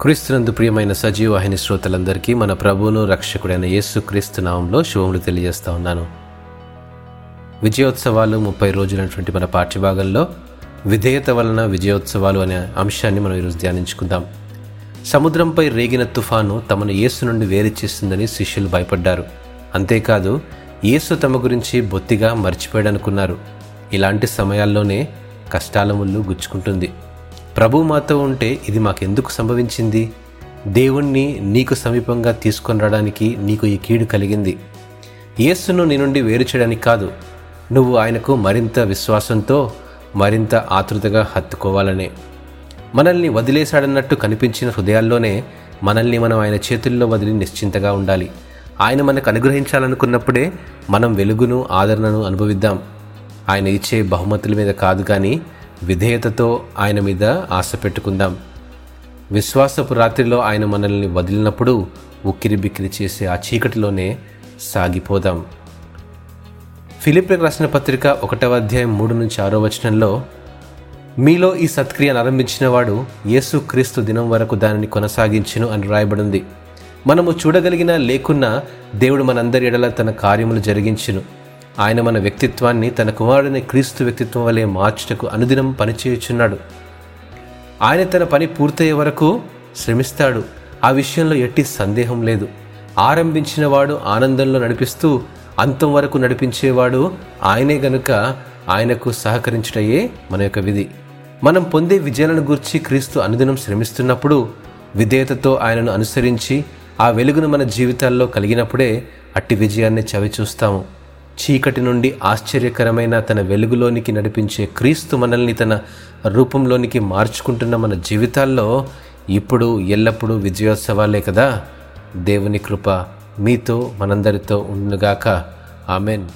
క్రీస్తునందు ప్రియమైన సజీవ వాహిని శ్రోతలందరికీ మన ప్రభువును రక్షకుడైన యేసు క్రీస్తు నామంలో శుభములు తెలియజేస్తా ఉన్నాను. విజయోత్సవాలు ముప్పై రోజులైనటువంటి మన పాఠ్యభాగంలో విధేయత వలన విజయోత్సవాలు అనే అంశాన్ని మనం ఈరోజు ధ్యానించుకుందాం. సముద్రంపై రేగిన తుఫాను తమను యేసు నుండి వేరు చేస్తుందని శిష్యులు భయపడ్డారు. అంతేకాదు యేసు తమ గురించి బొత్తిగా మర్చిపోయాడనుకున్నారు. ఇలాంటి సమయాల్లోనే కష్టాల ముళ్ళు గుచ్చుకుంటుంది. ప్రభు మాతో ఉంటే ఇది మాకెందుకు సంభవించింది? దేవుణ్ణి నీకు సమీపంగా తీసుకొని రావడానికి నీకు ఈ కీడు కలిగింది. యేసును నీ నుండి వేరు చేయడానికి కాదు నువ్వు ఆయనకు మరింత విశ్వాసంతో మరింత ఆతృతగా హత్తుకోవాలనే. మనల్ని వదిలేశాడన్నట్టు కనిపించిన హృదయాల్లోనే మనల్ని మనం ఆయన చేతుల్లో వదిలి నిశ్చింతగా ఉండాలి. ఆయన మనకు అనుగ్రహించాలనుకున్నప్పుడే మనం వెలుగును ఆదరణను అనుభవిద్దాం. ఆయన ఇచ్చే బహుమతుల మీద కాదు కానీ విధేయతతో ఆయన మీద ఆశ పెట్టుకుందాం. విశ్వాసపు రాత్రిలో ఆయన మనల్ని వదిలినప్పుడు ఉక్కిరి బిక్కిరి చేసే ఆ చీకటిలోనే సాగిపోదాం. ఫిలిప్లకు రాసిన పత్రిక ఒకటవ అధ్యాయం మూడు నుంచి ఆరో వచనంలో మీలో ఈ సత్క్రియను ఆరంభించిన వాడు యేసు క్రీస్తు దినం వరకు దానిని కొనసాగించును అని రాయబడింది. మనము చూడగలిగిన లేకున్నా దేవుడు మనందరి ఎడల తన కార్యములు జరిగించును. ఆయన మన వ్యక్తిత్వాన్ని తన కుమారుడిని క్రీస్తు వ్యక్తిత్వం వలె మార్చుటకు అనుదినం పనిచేయుచున్నాడు. ఆయన తన పని పూర్తయ్యే వరకు శ్రమిస్తాడు. ఆ విషయంలో ఎట్టి సందేహం లేదు. ఆరంభించిన వాడు ఆనందంలో నడిపిస్తూ అంతం వరకు నడిపించేవాడు ఆయనే గనుక ఆయనకు సహకరించుటయే మన యొక్క విధి. మనం పొందే విజయాలను గురించి క్రీస్తు అనుదినం శ్రమిస్తున్నప్పుడు విధేయతతో ఆయనను అనుసరించి ఆ వెలుగును మన జీవితాల్లో కలిగినప్పుడే అట్టి విజయాన్ని చవి చూస్తాము చీకటి నుండి ఆశ్చర్యకరమైన తన వెలుగులోనికి నడిపించే క్రీస్తు మనల్ని తన రూపంలోనికి మార్చుకుంటున్న మన జీవితాల్లో ఇప్పుడు ఎల్లప్పుడూ విజయోత్సవాలే కదా? దేవుని కృప మీతో మనందరితో ఉండుగాక. ఆమెన్.